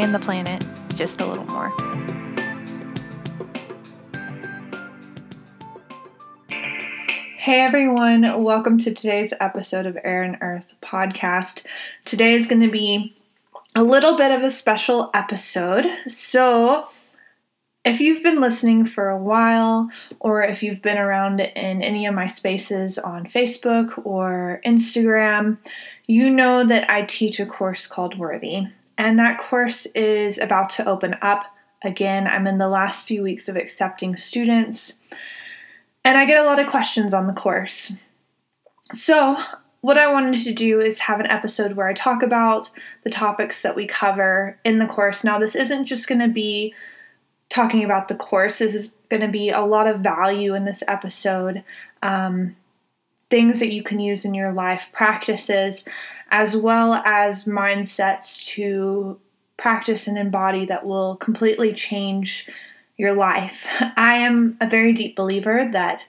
and the planet just a little more. Hey everyone, welcome to today's episode of Air and Earth podcast. Today is going to be a little bit of a special episode. So, if you've been listening for a while, or if you've been around in any of my spaces on Facebook or Instagram, you know that I teach a course called Worthy. And that course is about to open up. Again, I'm in the last few weeks of accepting students, and I get a lot of questions on the course. So, what I wanted to do is have an episode where I talk about the topics that we cover in the course. Now, this isn't just going to be talking about the course. This is going to be a lot of value in this episode. Um, things that you can use in your life, practices, as well as mindsets to practice and embody that will completely change your life. I am a very deep believer that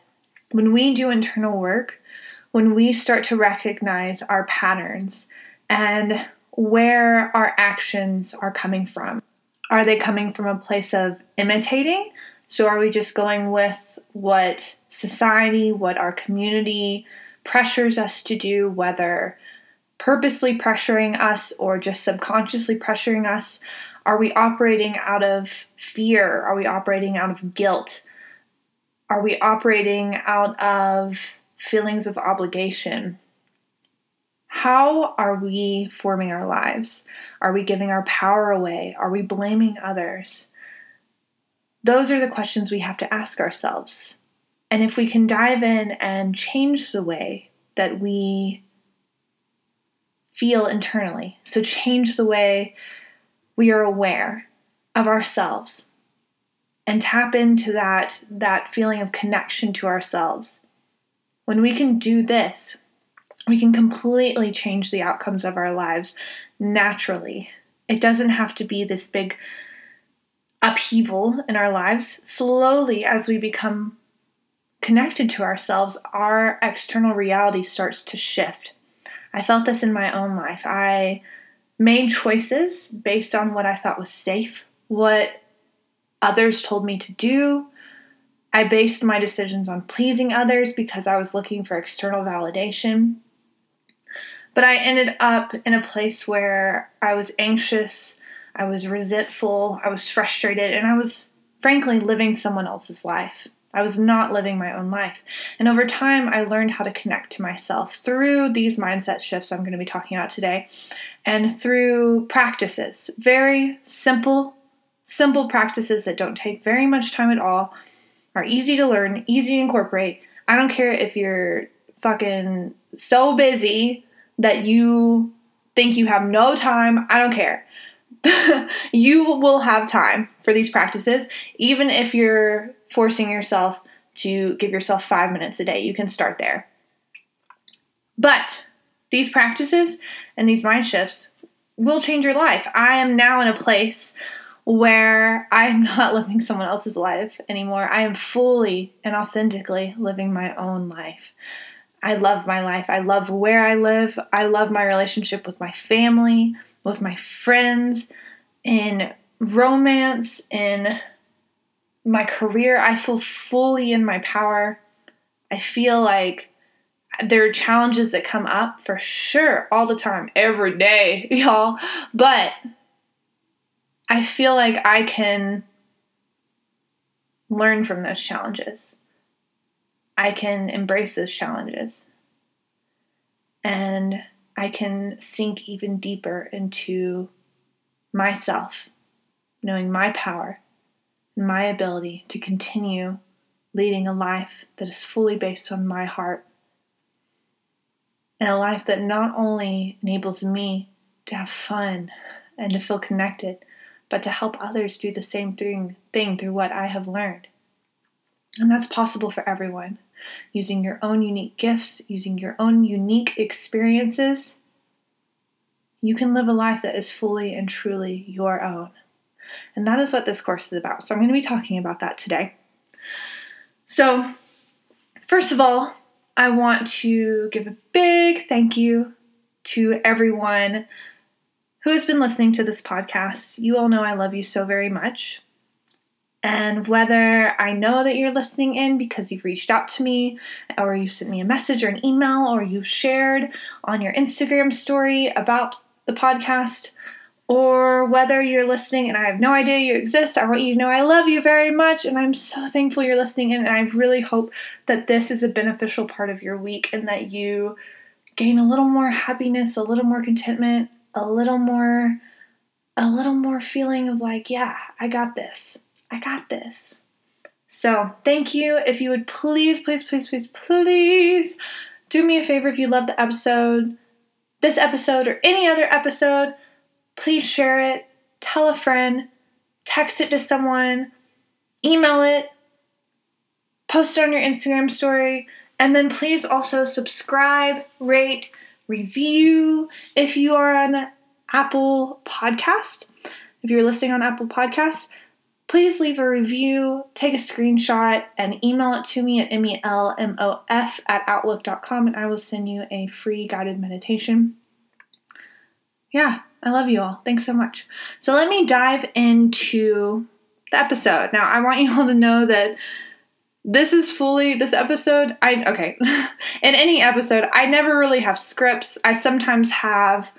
when we do internal work, when we start to recognize our patterns and where our actions are coming from, are they coming from a place of imitating? So are we just going with what society, what our community pressures us to do, whether purposely pressuring us or just subconsciously pressuring us? Are we operating out of fear? Are we operating out of guilt? Are we operating out of feelings of obligation? How are we forming our lives? Are we giving our power away? Are we blaming others? Those are the questions we have to ask ourselves. And if we can dive in and change the way that we feel internally, so change the way we are aware of ourselves and tap into that that feeling of connection to ourselves. When we can do this, we can completely change the outcomes of our lives naturally. It doesn't have to be this big upheaval in our lives. Slowly, as we become connected to ourselves, our external reality starts to shift. I felt this in my own life. I made choices based on what I thought was safe, what others told me to do. I based my decisions on pleasing others because I was looking for external validation. But I ended up in a place where I was anxious, I was resentful, I was frustrated, and I was frankly living someone else's life. I was not living my own life. And over time, I learned how to connect to myself through these mindset shifts I'm going to be talking about today and through practices. Very simple, simple practices that don't take very much time at all, are easy to learn, easy to incorporate. I don't care if you're fucking so busy that you think you have no time, I don't care. you will have time for these practices, even if you're forcing yourself to give yourself five minutes a day. You can start there. But these practices and these mind shifts will change your life. I am now in a place where I am not living someone else's life anymore. I am fully and authentically living my own life. I love my life. I love where I live. I love my relationship with my family, with my friends, in romance, in my career. I feel fully in my power. I feel like there are challenges that come up for sure all the time, every day, y'all. But I feel like I can learn from those challenges. I can embrace those challenges. And I can sink even deeper into myself, knowing my power and my ability to continue leading a life that is fully based on my heart. And a life that not only enables me to have fun and to feel connected, but to help others do the same thing, thing through what I have learned. And that's possible for everyone. Using your own unique gifts, using your own unique experiences, you can live a life that is fully and truly your own. And that is what this course is about. So I'm going to be talking about that today. So, first of all, I want to give a big thank you to everyone who has been listening to this podcast. You all know I love you so very much. And whether I know that you're listening in because you've reached out to me, or you sent me a message or an email, or you've shared on your Instagram story about the podcast, or whether you're listening and I have no idea you exist, I want you to know I love you very much and I'm so thankful you're listening in. And I really hope that this is a beneficial part of your week and that you gain a little more happiness, a little more contentment, a little more a little more feeling of like, yeah, I got this. I got this. So, thank you. If you would please, please, please, please, please do me a favor if you love the episode, this episode, or any other episode, please share it, tell a friend, text it to someone, email it, post it on your Instagram story, and then please also subscribe, rate, review if you are on Apple Podcast. If you're listening on Apple Podcasts, please leave a review, take a screenshot, and email it to me at melmof at outlook.com, and I will send you a free guided meditation. Yeah, I love you all. Thanks so much. So let me dive into the episode. Now, I want you all to know that this is fully this episode i okay in any episode i never really have scripts i sometimes have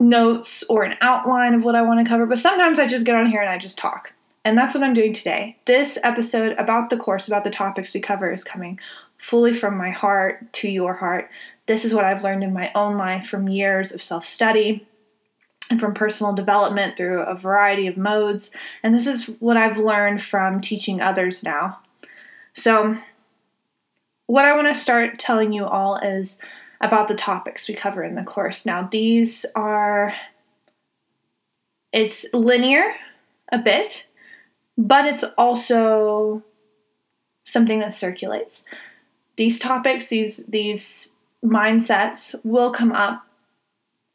notes or an outline of what I want to cover, but sometimes I just get on here and I just talk. And that's what I'm doing today. This episode about the course, about the topics we cover, is coming fully from my heart to your heart. This is what I've learned in my own life from years of self study and from personal development through a variety of modes. And this is what I've learned from teaching others now. So, what I want to start telling you all is about the topics we cover in the course. Now, these are, it's linear a bit, but it's also something that circulates. These topics, these, these mindsets will come up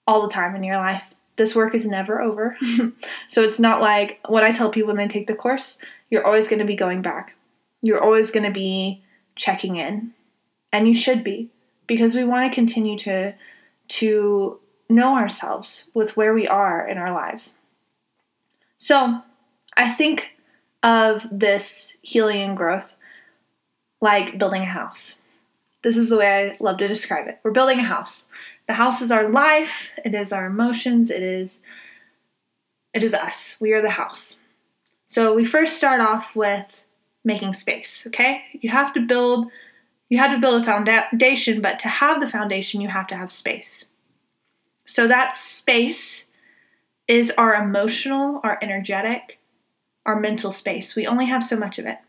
all the time in your life. This work is never over. so it's not like what I tell people when they take the course, you're always going to be going back. You're always going to be checking in. And you should be because we want to continue to to know ourselves with where we are in our lives. So, I think of this healing and growth like building a house. This is the way I love to describe it. We're building a house. The house is our life, it is our emotions, it is it is us. We are the house. So we first start off with making space, okay? You have to build you have to build a foundation, but to have the foundation, you have to have space. So that space is our emotional, our energetic, our mental space. We only have so much of it.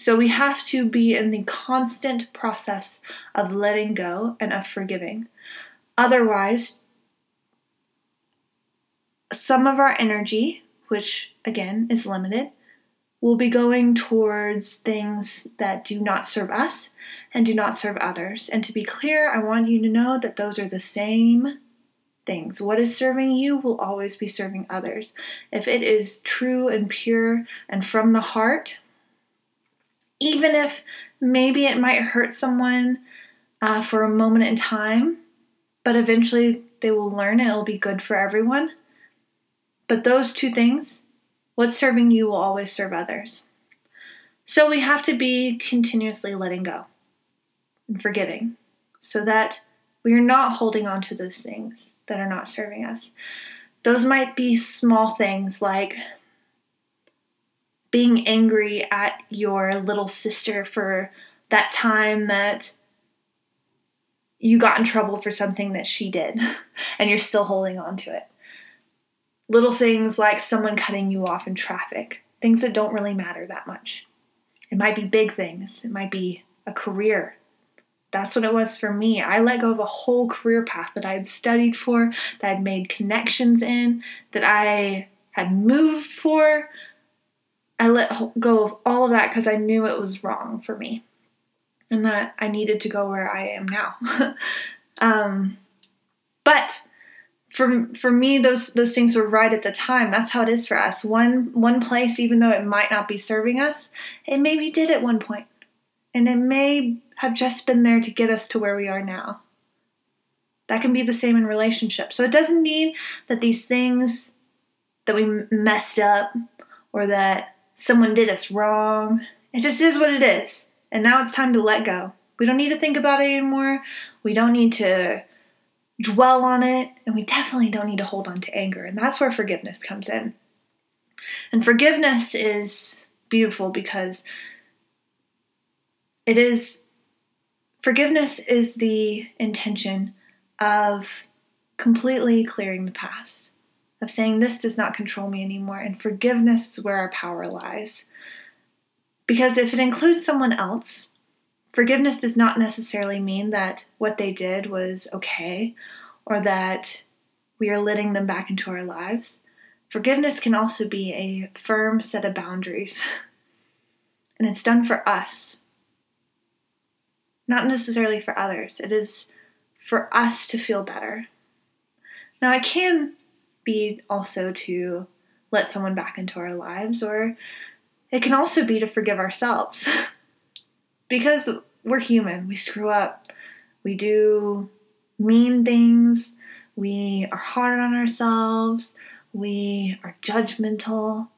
So we have to be in the constant process of letting go and of forgiving. Otherwise, some of our energy, which again is limited, will be going towards things that do not serve us and do not serve others. And to be clear, I want you to know that those are the same things. What is serving you will always be serving others. If it is true and pure and from the heart, even if maybe it might hurt someone uh, for a moment in time, but eventually they will learn it will be good for everyone. But those two things, What's serving you will always serve others. So we have to be continuously letting go and forgiving so that we are not holding on to those things that are not serving us. Those might be small things like being angry at your little sister for that time that you got in trouble for something that she did and you're still holding on to it. Little things like someone cutting you off in traffic, things that don't really matter that much. It might be big things, it might be a career, That's what it was for me. I let go of a whole career path that I had studied for, that I'd made connections in, that I had moved for. I let go of all of that because I knew it was wrong for me and that I needed to go where I am now. um, but for for me those those things were right at the time. That's how it is for us. One one place even though it might not be serving us it maybe did at one point. And it may have just been there to get us to where we are now. That can be the same in relationships. So it doesn't mean that these things that we messed up or that someone did us wrong. It just is what it is. And now it's time to let go. We don't need to think about it anymore. We don't need to dwell on it, and we definitely don't need to hold on to anger. And that's where forgiveness comes in. And forgiveness is beautiful because it is forgiveness is the intention of completely clearing the past, of saying, This does not control me anymore. And forgiveness is where our power lies. Because if it includes someone else, Forgiveness does not necessarily mean that what they did was okay or that we are letting them back into our lives. Forgiveness can also be a firm set of boundaries, and it's done for us, not necessarily for others. It is for us to feel better. Now, I can be also to let someone back into our lives, or it can also be to forgive ourselves. because we're human. We screw up. We do mean things. We are hard on ourselves. We are judgmental.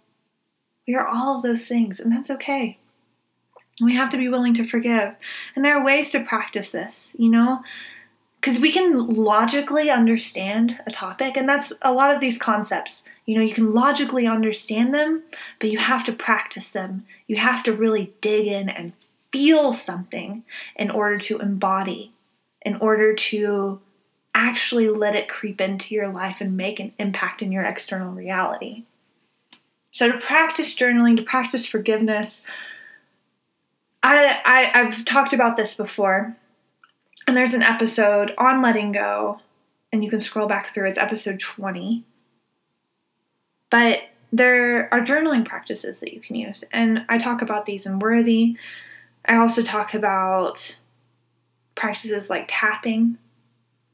We are all of those things, and that's okay. We have to be willing to forgive. And there are ways to practice this, you know? Because we can logically understand a topic, and that's a lot of these concepts. You know, you can logically understand them, but you have to practice them. You have to really dig in and feel something in order to embody, in order to actually let it creep into your life and make an impact in your external reality. So, to practice journaling, to practice forgiveness, I, I, I've talked about this before, and there's an episode on letting go, and you can scroll back through. It's episode 20. But there are journaling practices that you can use, and I talk about these in Worthy. I also talk about practices like tapping,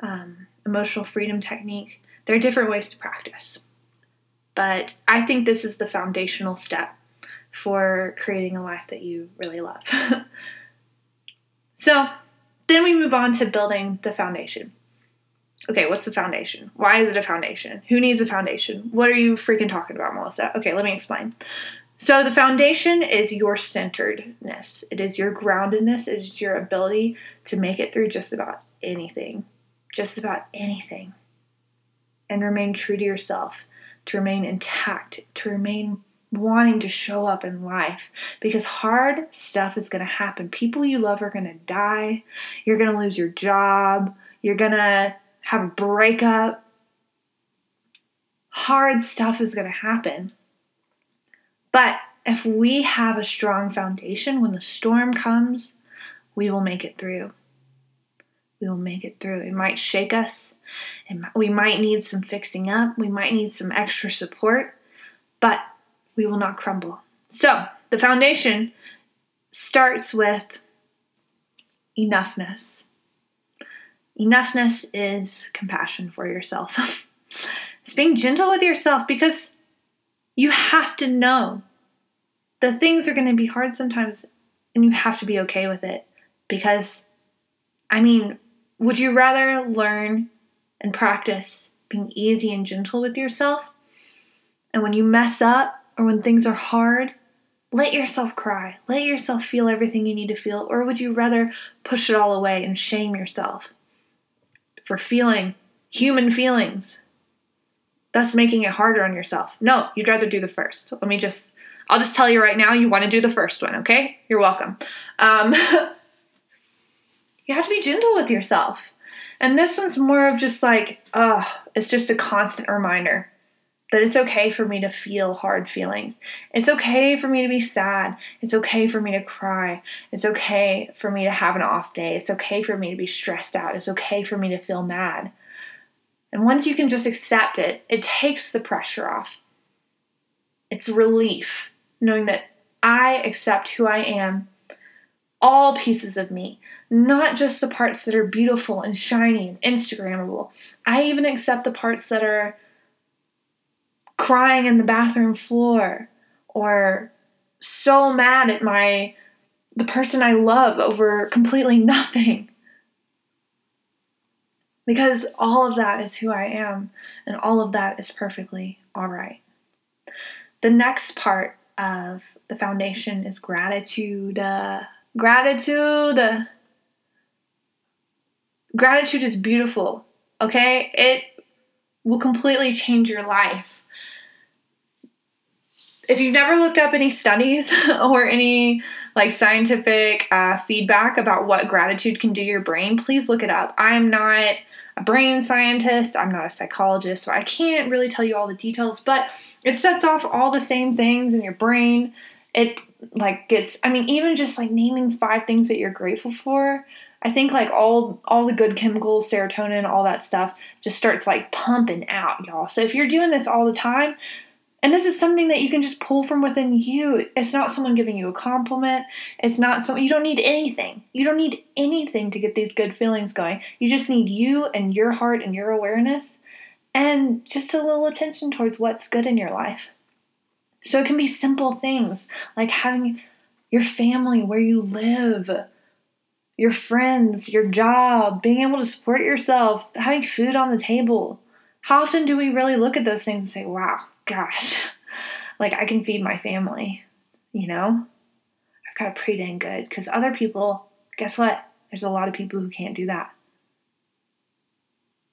um, emotional freedom technique. There are different ways to practice. But I think this is the foundational step for creating a life that you really love. so then we move on to building the foundation. Okay, what's the foundation? Why is it a foundation? Who needs a foundation? What are you freaking talking about, Melissa? Okay, let me explain. So, the foundation is your centeredness, it is your groundedness, it is your ability to make it through just about anything, just about anything, and remain true to yourself, to remain intact, to remain wanting to show up in life because hard stuff is going to happen. People you love are going to die, you're going to lose your job, you're going to have a breakup. Hard stuff is going to happen. But if we have a strong foundation, when the storm comes, we will make it through. We will make it through. It might shake us. And we might need some fixing up. We might need some extra support, but we will not crumble. So, the foundation starts with enoughness. Enoughness is compassion for yourself. it's being gentle with yourself because you have to know that things are going to be hard sometimes and you have to be okay with it because I mean, would you rather learn and practice being easy and gentle with yourself? And when you mess up or when things are hard, let yourself cry. Let yourself feel everything you need to feel. Or would you rather push it all away and shame yourself for feeling human feelings thus making it harder on yourself. No, you'd rather do the first. Let me just, I'll just tell you right now, you want to do the first one, okay? You're welcome. Um, you have to be gentle with yourself. And this one's more of just like, oh, it's just a constant reminder. That it's okay for me to feel hard feelings. It's okay for me to be sad. It's okay for me to cry. It's okay for me to have an off day. It's okay for me to be stressed out. It's okay for me to feel mad. And once you can just accept it, it takes the pressure off. It's relief knowing that I accept who I am, all pieces of me, not just the parts that are beautiful and shiny and Instagrammable. I even accept the parts that are crying in the bathroom floor or so mad at my the person I love over completely nothing. Because all of that is who I am and all of that is perfectly all right. The next part of the foundation is gratitude. Uh, gratitude. Gratitude is beautiful, okay? It will completely change your life if you've never looked up any studies or any like scientific uh, feedback about what gratitude can do your brain, please look it up. I'm not a brain scientist, I'm not a psychologist, so I can't really tell you all the details, but it sets off all the same things in your brain. It like gets I mean even just like naming five things that you're grateful for, I think like all all the good chemicals, serotonin, all that stuff just starts like pumping out, y'all. So if you're doing this all the time, and this is something that you can just pull from within you. It's not someone giving you a compliment. It's not so you don't need anything. You don't need anything to get these good feelings going. You just need you and your heart and your awareness and just a little attention towards what's good in your life. So it can be simple things like having your family where you live, your friends, your job, being able to support yourself, having food on the table. How often do we really look at those things and say, wow, gosh, like I can feed my family, you know? I've got it pretty dang good. Because other people, guess what? There's a lot of people who can't do that.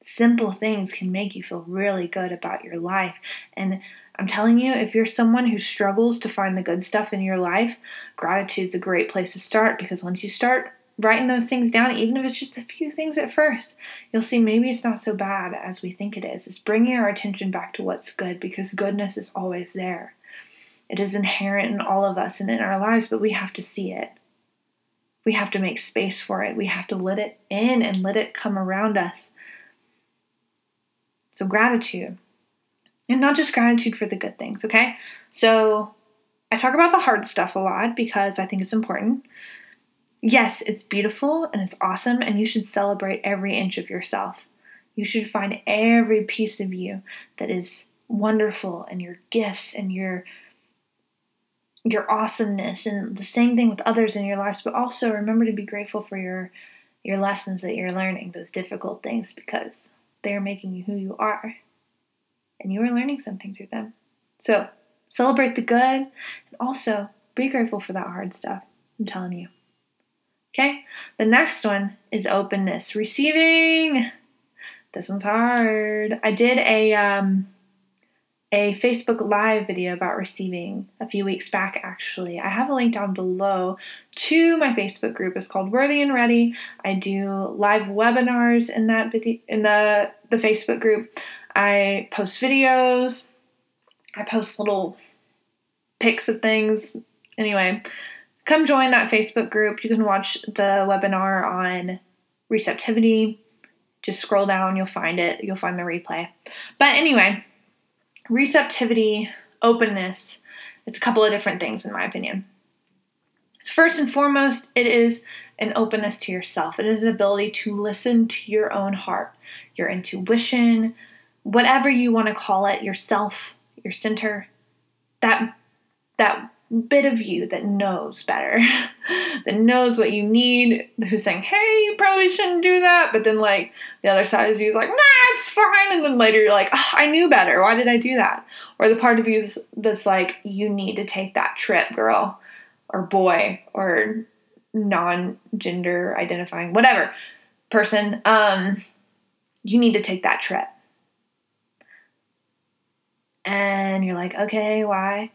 Simple things can make you feel really good about your life. And I'm telling you, if you're someone who struggles to find the good stuff in your life, gratitude's a great place to start because once you start writing those things down, even if it's just a few things at first, you'll see maybe it's not so bad as we think it is. It's bringing our attention back to what's good because goodness is always there. It is inherent in all of us and in our lives, but we have to see it. We have to make space for it. We have to let it in and let it come around us. So, gratitude. And not just gratitude for the good things, okay? So, I talk about the hard stuff a lot because I think it's important yes, it's beautiful and it's awesome, and you should celebrate every inch of yourself. You should find every piece of you that is wonderful and your gifts and your your awesomeness and the same thing with others in your lives but also remember to be grateful for your your lessons that you're learning those difficult things because they're making you who you are and you are learning something through them. So celebrate the good and also be grateful for that hard stuff. I'm telling you Okay, the next one is openness. Receiving. This one's hard. I did a um, a Facebook Live video about receiving a few weeks back. Actually, I have a link down below to my Facebook group. It's called Worthy and Ready. I do live webinars in that video in the the Facebook group. I post videos. I post little pics of things. Anyway, come join that Facebook group. You can watch the webinar on receptivity. Just scroll down, you'll find it. You'll find the replay. But anyway, receptivity, openness, it's a couple of different things in my opinion. So, first and foremost, it is an openness to yourself. It is an ability to listen to your own heart, your intuition, whatever you want to call it, yourself, your center. That that bit of you that knows better, that knows what you need, who's saying, hey, you probably shouldn't do that. But then, like, the other side of you is like, nah, it's fine. And then later you're like, oh, I knew better. Why did I do that? Or the part of you that's like, you need to take that trip, girl, or boy, or non gender identifying, whatever person. Um, you need to take that trip. And you're like, okay, why?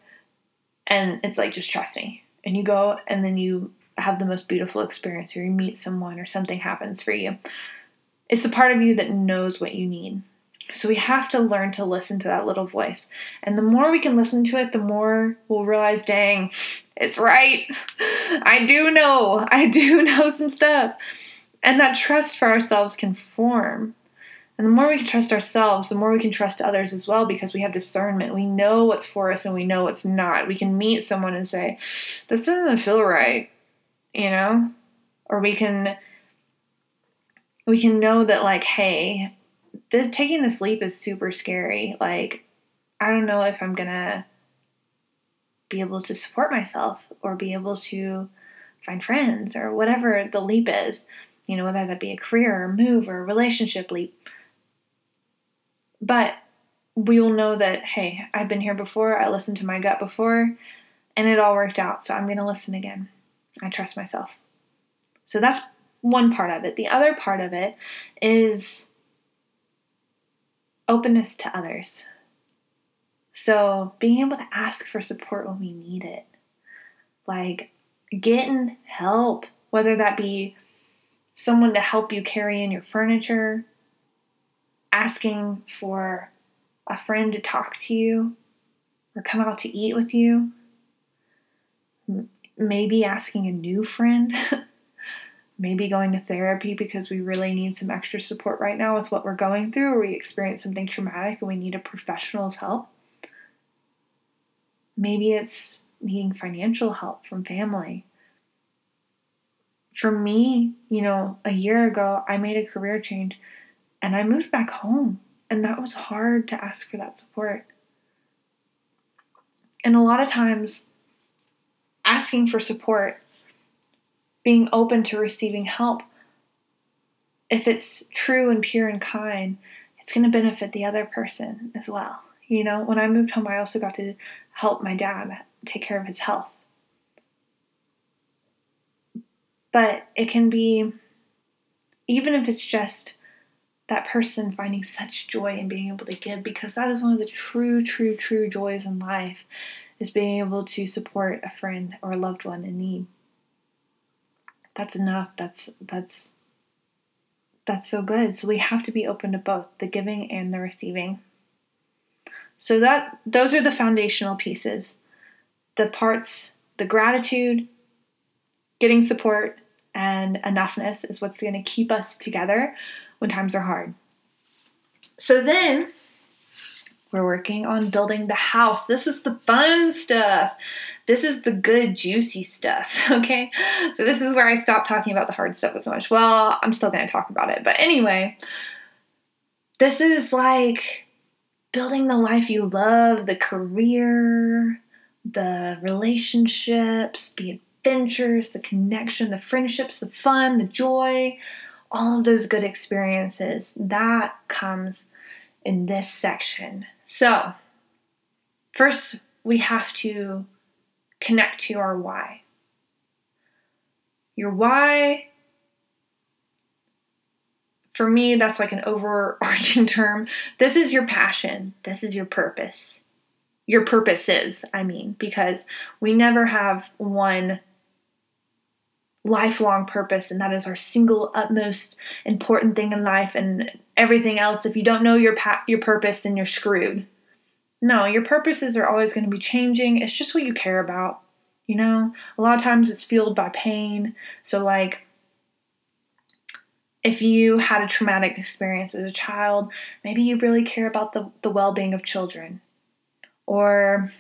And it's like, just trust me. And you go and then you have the most beautiful experience or you meet someone or something happens for you. It's the part of you that knows what you need. So we have to learn to listen to that little voice. And the more we can listen to it, the more we'll realize, dang, it's right. I do know. I do know some stuff. And that trust for ourselves can form. And the more we can trust ourselves, the more we can trust others as well because we have discernment. We know what's for us and we know what's not. We can meet someone and say, This doesn't feel right, you know? Or we can we can know that like, hey, this taking this leap is super scary. Like, I don't know if I'm gonna be able to support myself or be able to find friends or whatever the leap is. You know, whether that be a career or move or a relationship leap. But we will know that, hey, I've been here before, I listened to my gut before, and it all worked out. So I'm going to listen again. I trust myself. So that's one part of it. The other part of it is openness to others. So, being able to ask for support when we need it, like getting help, whether that be someone to help you carry in your furniture, asking for a friend to talk to you or come out to eat with you, maybe asking a new friend maybe going to therapy because we really need some extra support right now with what we're going through, or we experience something traumatic and we need a professional's help. Maybe it's needing financial help from family. For me, you know, a year ago, I made a career change and I moved back home, and that was hard to ask for that support. And a lot of times, asking for support being open to receiving help, if it's true and pure and kind, it's going to benefit the other person as well. You know, when I moved home, I also got to help my dad take care of his health. But it can be, even if it's just that person finding such joy in being able to give, because that is one of the true, true, true joys in life, is being able to support a friend or a loved one in need that's enough. That's that's that's so good. So we have to be open to both the giving and the receiving. So that those are the foundational pieces. The parts, the gratitude, getting support, and enoughness is what's going to keep us together when times are hard. So then we're working on building the house. This is the fun stuff. This is the good, juicy stuff, okay? So, this is where I stop talking about the hard stuff as much. Well, I'm still gonna talk about it, but anyway, this is like building the life you love, the career, the relationships, the adventures, the connection, the friendships, the fun, the joy, all of those good experiences. That comes in this section. So, first, we have to connect to our why. Your why, for me, that's like an overarching term. This is your passion, this is your purpose. Your purposes, I mean, because we never have one lifelong purpose, and that is our single utmost important thing in life, and everything else. If you don't know your pa- your purpose, then you're screwed. No, your purposes are always going to be changing. It's just what you care about. You know, a lot of times it's fueled by pain. So, like, if you had a traumatic experience as a child, maybe you really care about the, the well being of children. Or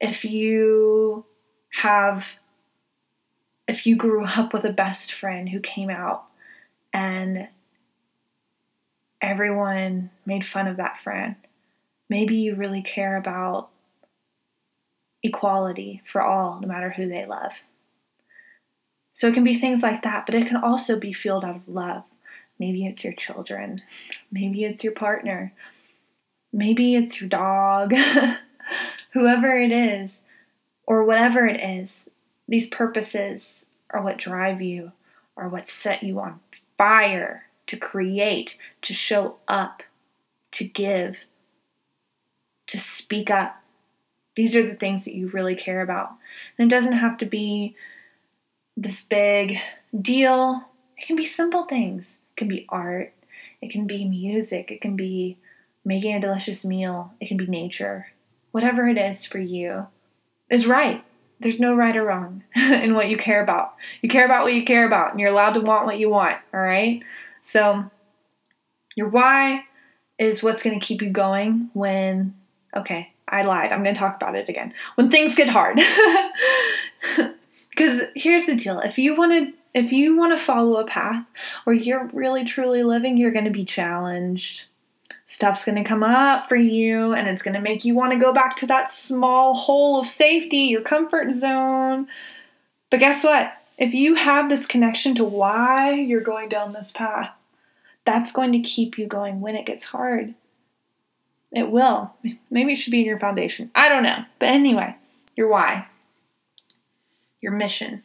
if you have, if you grew up with a best friend who came out and everyone made fun of that friend maybe you really care about equality for all, no matter who they love. So it can be things like that, but it can also be fueled out of love. Maybe it's your children, maybe it's your partner, maybe it's your dog, whoever it is, or whatever it is. These purposes are what drive you, are what set you on fire to create, to show up, to give, to speak up. These are the things that you really care about. And it doesn't have to be this big deal. It can be simple things. It can be art. it can be music, it can be making a delicious meal, it can be nature. Whatever it is for you is right. There's no right or wrong in what you care about. You care about what you care about, and you're allowed to want what you want, all right? So, your why is what's going to keep you going when, okay, I lied. I'm going to talk about it again. When things get hard. Because here's the deal if you want to if you want to follow a path where you're really truly living, you're going to be challenged. Stuff's going to come up for you and it's going to make you want to go back to that small hole of safety, your comfort zone. But guess what? If you have this connection to why you're going down this path, that's going to keep you going when it gets hard. It will. Maybe it should be in your foundation. I don't know. But anyway, your why, your mission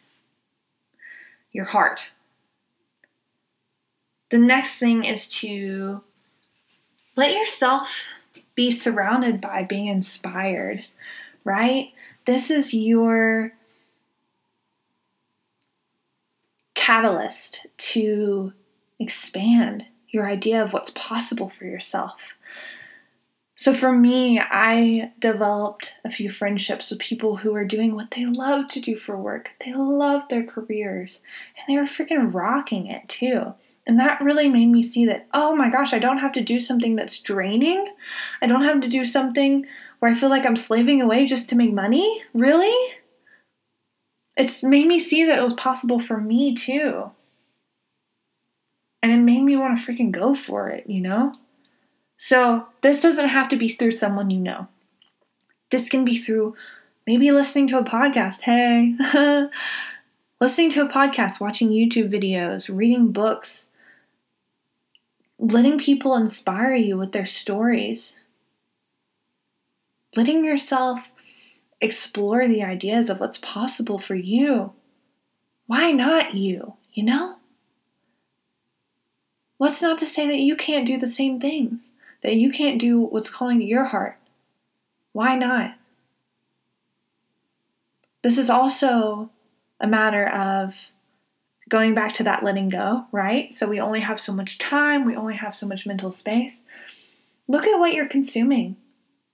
your heart. The next thing is to let yourself be surrounded by being inspired, right? This is your catalyst to expand your idea of what's possible for yourself. So for me, I developed a few friendships with people who are doing what they love to do for work. They love their careers and they were freaking rocking it too. And that really made me see that, oh my gosh, I don't have to do something that's draining. I don't have to do something where I feel like I'm slaving away just to make money. Really? It's made me see that it was possible for me too. And it made me want to freaking go for it, you know? So, this doesn't have to be through someone you know. This can be through maybe listening to a podcast. Hey, listening to a podcast, watching YouTube videos, reading books, letting people inspire you with their stories, letting yourself explore the ideas of what's possible for you. Why not you? You know? What's not to say that you can't do the same things? that you can't do what's calling to your heart. Why not? This is also a matter of going back to that letting go, right? So we only have so much time, we only have so much mental space. Look at what you're consuming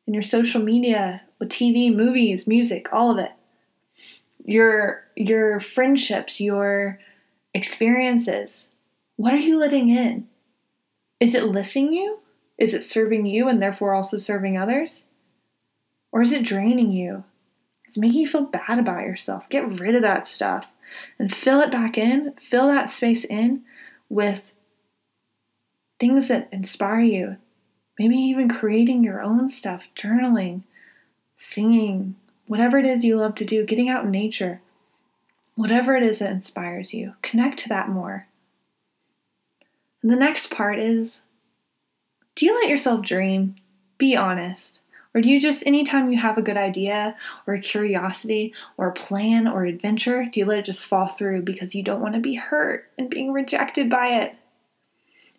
in your social media, with TV, movies, music, all of it. Your your friendships, your experiences. What are you letting in? Is it lifting you? Is it serving you and therefore also serving others? Or is it draining you? It's making you feel bad about yourself. Get rid of that stuff and fill it back in, fill that space in with things that inspire you. Maybe even creating your own stuff, journaling, singing, whatever it is you love to do, getting out in nature, whatever it is that inspires you. Connect to that more. And the next part is do you let yourself dream? Be honest. Or do you just, anytime you have a good idea or a curiosity or a plan or adventure, do you let it just fall through because you don't want to be hurt and being rejected by it?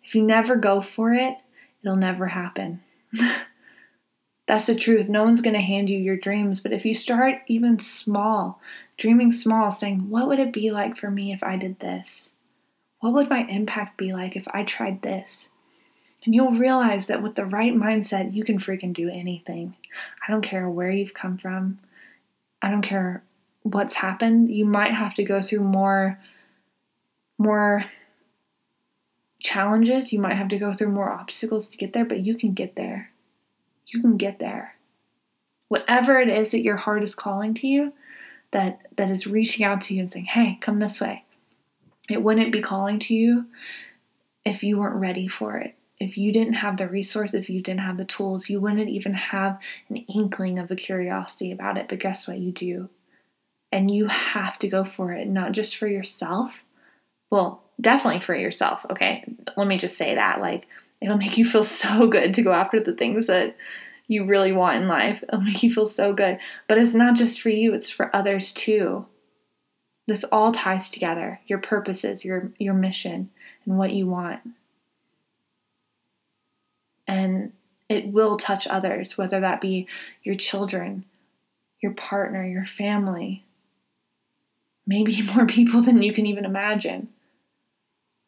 If you never go for it, it'll never happen. That's the truth. No one's going to hand you your dreams, but if you start even small, dreaming small, saying, What would it be like for me if I did this? What would my impact be like if I tried this? And you'll realize that with the right mindset, you can freaking do anything. I don't care where you've come from. I don't care what's happened. You might have to go through more more challenges. You might have to go through more obstacles to get there, but you can get there. You can get there. Whatever it is that your heart is calling to you, that that is reaching out to you and saying, "Hey, come this way." It wouldn't be calling to you if you weren't ready for it if you didn't have the resource, if you didn't have the tools, you wouldn't even have an inkling of a curiosity about it. But guess what? You do. And you have to go for it, not just for yourself. Well, definitely for yourself, okay? Let me just say that. Like, it'll make you feel so good to go after the things that you really want in life. It'll make you feel so good. But it's not just for you, it's for others too. This all ties together your purposes, your, your mission, and what you want and it will touch others, whether that be your children, your partner, your family, maybe more people than you can even imagine.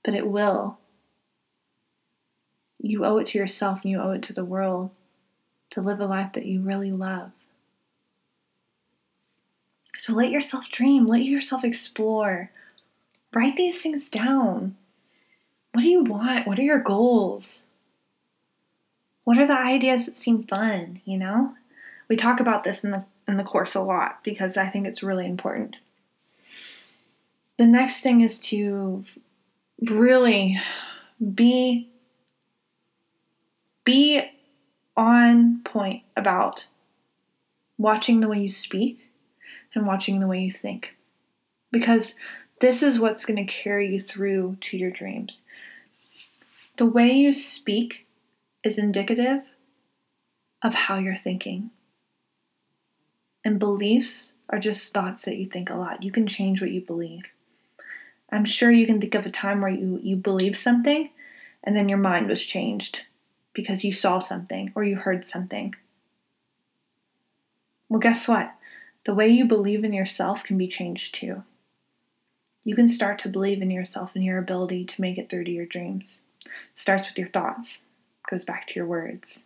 But it will. you owe it to yourself and you owe it to the world to live a life that you really love. So let yourself dream, let yourself explore. Write these things down. What do you want? What are your goals? What are the ideas that seem fun, you know? We talk about this in the in the course a lot because I think it's really important. The next thing is to really be be on point about watching the way you speak and watching the way you think. Because this is what's going to carry you through to your dreams. The way you speak is indicative of how you're thinking. And beliefs are just thoughts that you think a lot. You can change what you believe. I'm sure you can think of a time where you, you believed something and then your mind was changed because you saw something or you heard something. Well, guess what? The way you believe in yourself can be changed too. You can start to believe in yourself and your ability to make it through to your dreams. It starts with your thoughts, goes back to your words.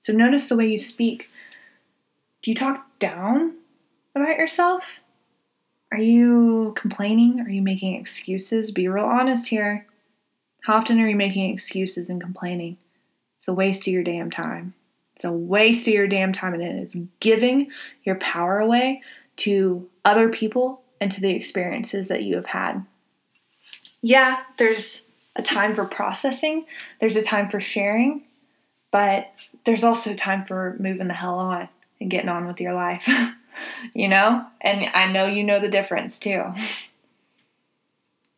So notice the way you speak. Do you talk down about yourself? Are you complaining? Are you making excuses? Be real honest here. How often are you making excuses and complaining? It's a waste of your damn time. It's a waste of your damn time, and it is giving your power away to other people and to the experiences that you have had. Yeah, there's a time for processing, there's a time for sharing, but there's also time for moving the hell on and getting on with your life. you know? And I know you know the difference too.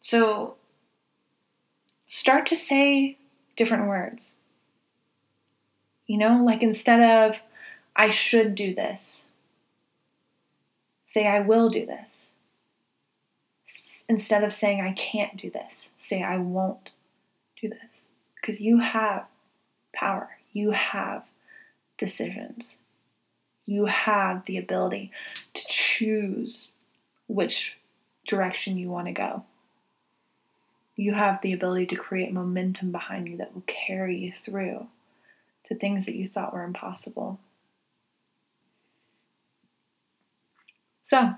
So start to say different words. You know, like instead of, I should do this, say, I will do this. Instead of saying, I can't do this, say, I won't do this. Because you have power, you have decisions, you have the ability to choose which direction you want to go. You have the ability to create momentum behind you that will carry you through to things that you thought were impossible. So,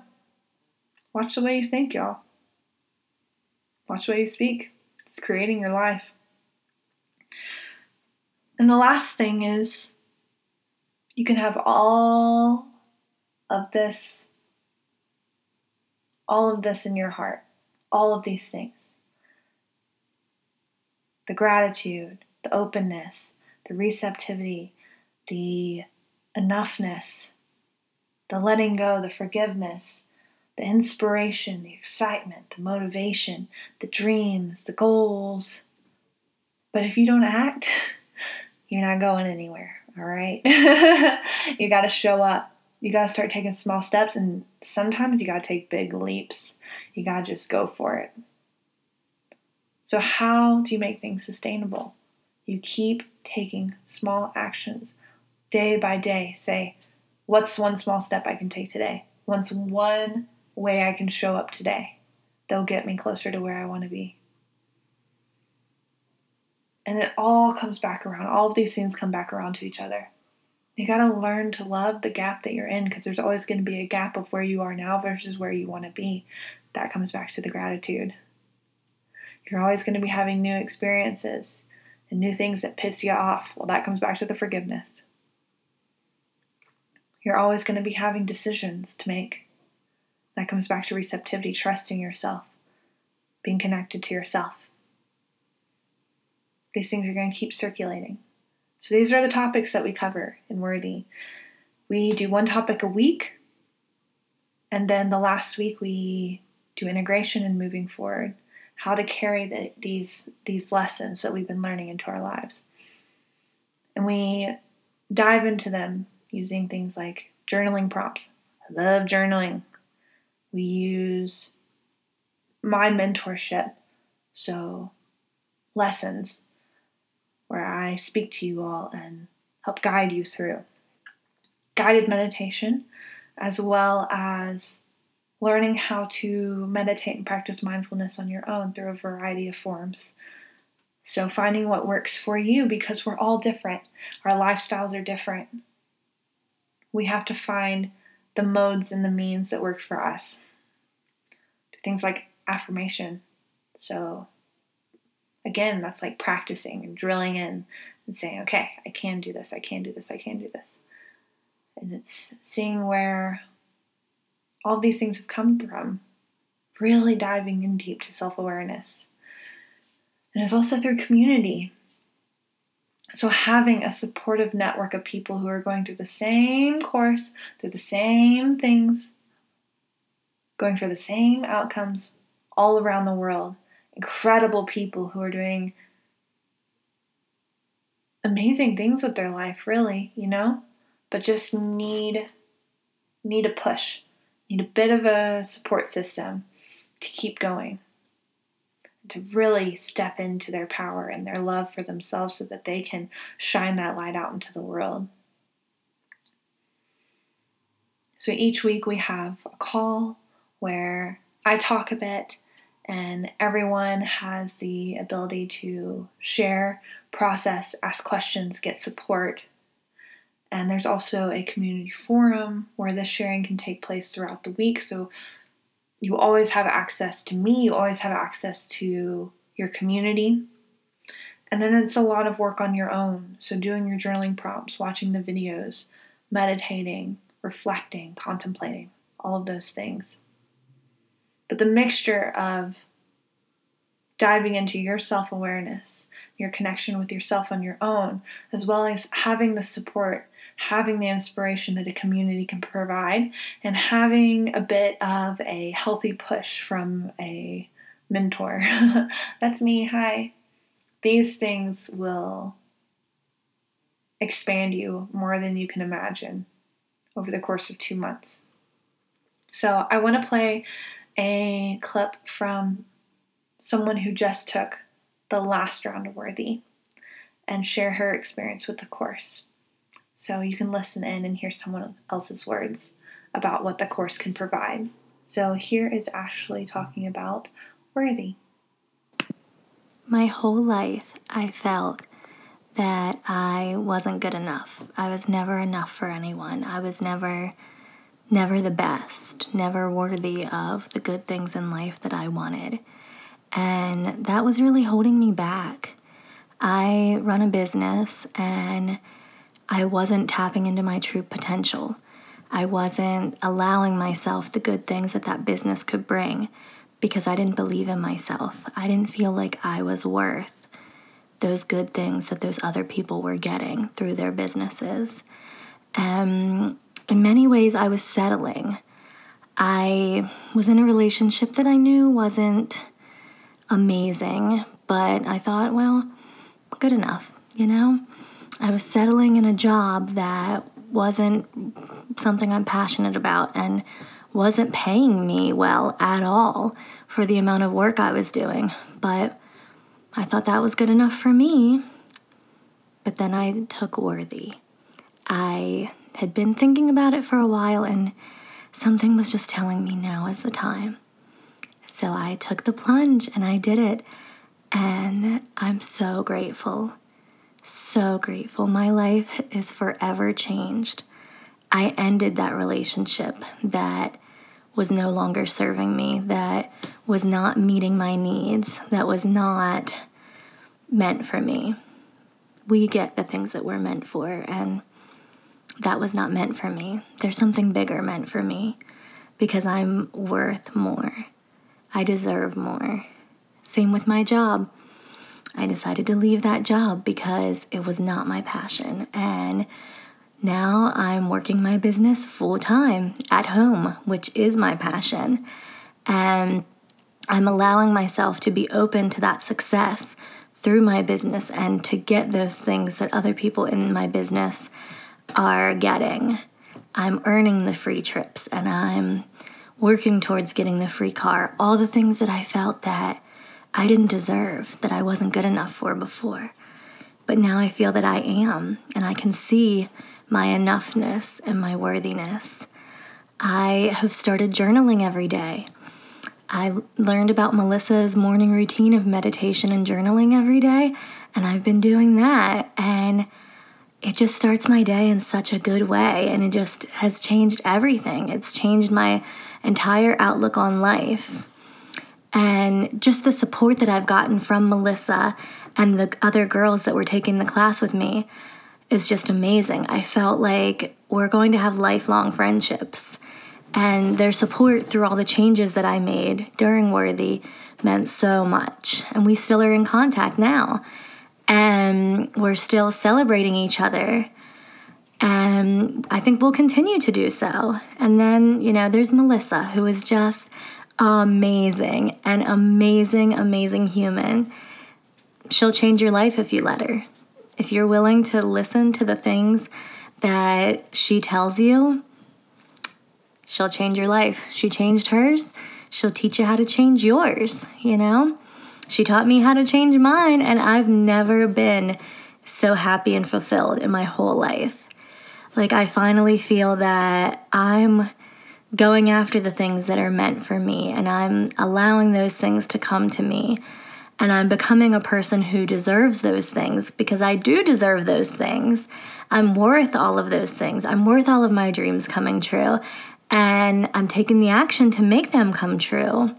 watch the way you think, y'all. Watch way you speak. It's creating your life. And the last thing is you can have all of this, all of this in your heart, all of these things the gratitude, the openness, the receptivity, the enoughness, the letting go, the forgiveness, the inspiration, the excitement, the motivation, the dreams, the goals. But if you don't act, you're not going anywhere, all right? you got to show up. You got to start taking small steps, and sometimes you got to take big leaps. You got to just go for it. So, how do you make things sustainable? You keep taking small actions day by day. Say, what's one small step I can take today? What's one way I can show up today They'll get me closer to where I want to be? And it all comes back around. All of these things come back around to each other. You got to learn to love the gap that you're in because there's always going to be a gap of where you are now versus where you want to be. That comes back to the gratitude. You're always going to be having new experiences and new things that piss you off. Well, that comes back to the forgiveness. You're always going to be having decisions to make. That comes back to receptivity, trusting yourself, being connected to yourself. These things are going to keep circulating. So, these are the topics that we cover in Worthy. We do one topic a week, and then the last week we do integration and moving forward how to carry the, these these lessons that we've been learning into our lives. And we dive into them using things like journaling prompts. I love journaling. We use my mentorship, so lessons where I speak to you all and help guide you through guided meditation as well as learning how to meditate and practice mindfulness on your own through a variety of forms So, finding what works for you because we're all different, our lifestyles are different. We have to find the modes and the means that work for us. Things like affirmation. So, again, that's like practicing and drilling in and saying, okay, I can do this, I can do this, I can do this. And it's seeing where all these things have come from, really diving in deep to self awareness. And it's also through community. So, having a supportive network of people who are going through the same course, through the same things, going for the same outcomes all around the world, incredible people who are doing amazing things with their life, really, you know, but just need need a push, need a bit of a support system to keep going to really step into their power and their love for themselves so that they can shine that light out into the world. So each week we have a call where I talk a bit and everyone has the ability to share, process, ask questions, get support. And there's also a community forum where this sharing can take place throughout the week. So you always have access to me, you always have access to your community. And then it's a lot of work on your own. So, doing your journaling prompts, watching the videos, meditating, reflecting, contemplating, all of those things. But the mixture of diving into your self awareness, your connection with yourself on your own, as well as having the support having the inspiration that a community can provide, and having a bit of a healthy push from a mentor. That's me. Hi. These things will expand you more than you can imagine over the course of two months. So, I want to play a clip from someone who just took the last round of Worthy and share her experience with the course. So you can listen in and hear someone else's words about what the course can provide. So here is Ashley talking about worthy. My whole life, I felt that I wasn't good enough. I was never enough for anyone. I was never never the best, never worthy of the good things in life that I wanted. And that was really holding me back. I run a business and I wasn't tapping into my true potential. I wasn't allowing myself the good things that that business could bring because I didn't believe in myself. I didn't feel like I was worth those good things that those other people were getting through their businesses. Um, in many ways, I was settling. I was in a relationship that I knew wasn't amazing, but I thought, well, good enough, you know? I was settling in a job that wasn't something I'm passionate about and wasn't paying me well at all for the amount of work I was doing. But I thought that was good enough for me. But then I took Worthy. I had been thinking about it for a while and something was just telling me now is the time. So I took the plunge and I did it. And I'm so grateful so grateful. My life is forever changed. I ended that relationship that was no longer serving me, that was not meeting my needs, that was not meant for me. We get the things that we're meant for, and that was not meant for me. There's something bigger meant for me because I'm worth more. I deserve more. Same with my job. I decided to leave that job because it was not my passion. And now I'm working my business full time at home, which is my passion. And I'm allowing myself to be open to that success through my business and to get those things that other people in my business are getting. I'm earning the free trips and I'm working towards getting the free car. All the things that I felt that I didn't deserve, that I wasn't good enough for before. But now I feel that I am, and I can see my enoughness and my worthiness. I have started journaling every day. I learned about Melissa's morning routine of meditation and journaling every day, and I've been doing that. And it just starts my day in such a good way, and it just has changed everything. It's changed my entire outlook on life. And just the support that I've gotten from Melissa and the other girls that were taking the class with me is just amazing. I felt like we're going to have lifelong friendships and their support through all the changes that I made during Worthy meant so much. And we still are in contact now. And we're still celebrating each other. And I think we'll continue to do so. And then, you know, there's Melissa, who is just amazing, an amazing, amazing human. She'll change your life if you let her. If you're willing to listen to the things that she tells you, she'll change your life. She changed hers. She'll teach you how to change yours, you know? She taught me how to change mine, and I've never been so happy and fulfilled in my whole life. Like, I finally feel that I'm going after the things that are meant for me, and I'm allowing those things to come to me. And I'm becoming a person who deserves those things because I do deserve those things. I'm worth all of those things. I'm worth all of my dreams coming true and I'm taking the action to make them come true.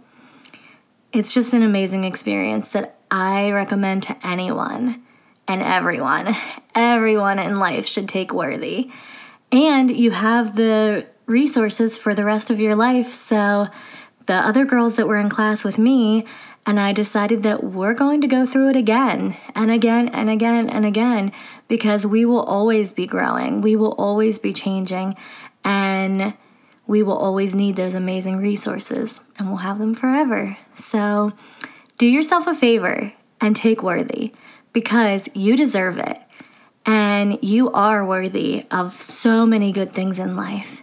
It's just an amazing experience that I recommend to anyone and everyone. Everyone in life should take Worthy. And you have the resources for the rest of your life. So, the other girls that were in class with me and I decided that we're going to go through it again and again and again and again because we will always be growing. We will always be changing. And we will always need those amazing resources and we'll have them forever. So do yourself a favor and take Worthy because you deserve it and you are worthy of so many good things in life.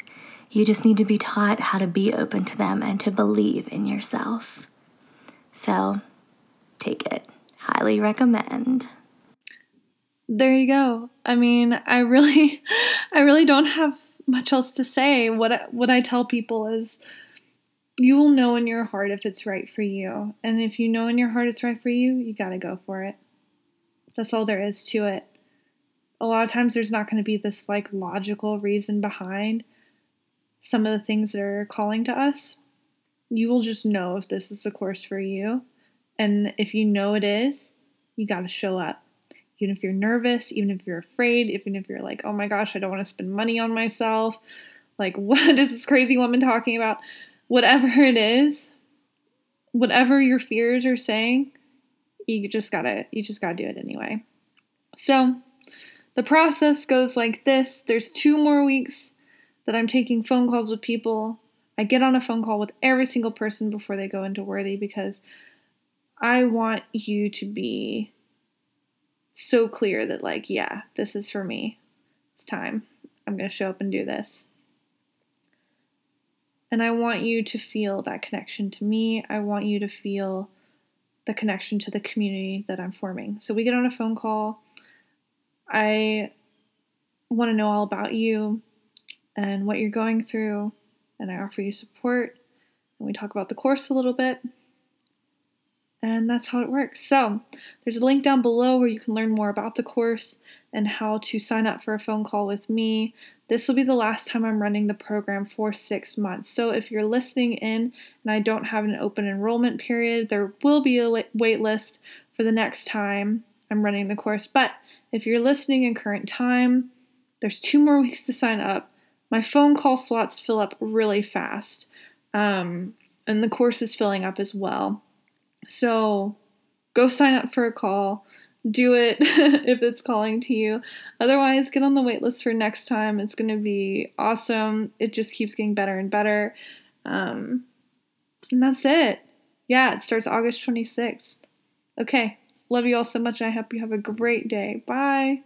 You just need to be taught how to be open to them and to believe in yourself. So take it. Highly recommend. There you go. I mean, I really I really don't have much else to say. What what I tell people is you will know in your heart if it's right for you. And if you know in your heart it's right for you, you got to go for it. That's all there is to it. A lot of times there's not going to be this like logical reason behind some of the things that are calling to us. You will just know if this is the course for you. And if you know it is, you got to show up even if you're nervous, even if you're afraid, even if you're like, oh my gosh, I don't want to spend money on myself. Like, what is this crazy woman talking about? Whatever it is, whatever your fears are saying, you just gotta, you just gotta do it anyway. So, the process goes like this there's two more weeks that I'm taking phone calls with people. I get on a phone call with every single person before they go into Worthy because I want you to be so clear that, like, yeah, this is for me. It's time. I'm going to show up and do this. And I want you to feel that connection to me. I want you to feel the connection to the community that I'm forming. So we get on a phone call. I want to know all about you and what you're going through, and I offer you support. And we talk about the course a little bit. And that's how it works. So, there's a link down below where you can learn more about the course and how to sign up for a phone call with me. This will be the last time I'm running the program for six months. So, if you're listening in and I don't have an open enrollment period, there will be a wait list for the next time I'm running the course. But if you're listening in current time, there's two more weeks to sign up. My phone call slots fill up really fast, um, and the course is filling up as well. So go sign up for a call. Do it if it's calling to you. Otherwise, get on the waitlist for next time. It's going to be awesome. It just keeps getting better and better. Um, and that's it. Yeah, it starts August 26th. Okay. Love you all so much. I hope you have a great day. Bye.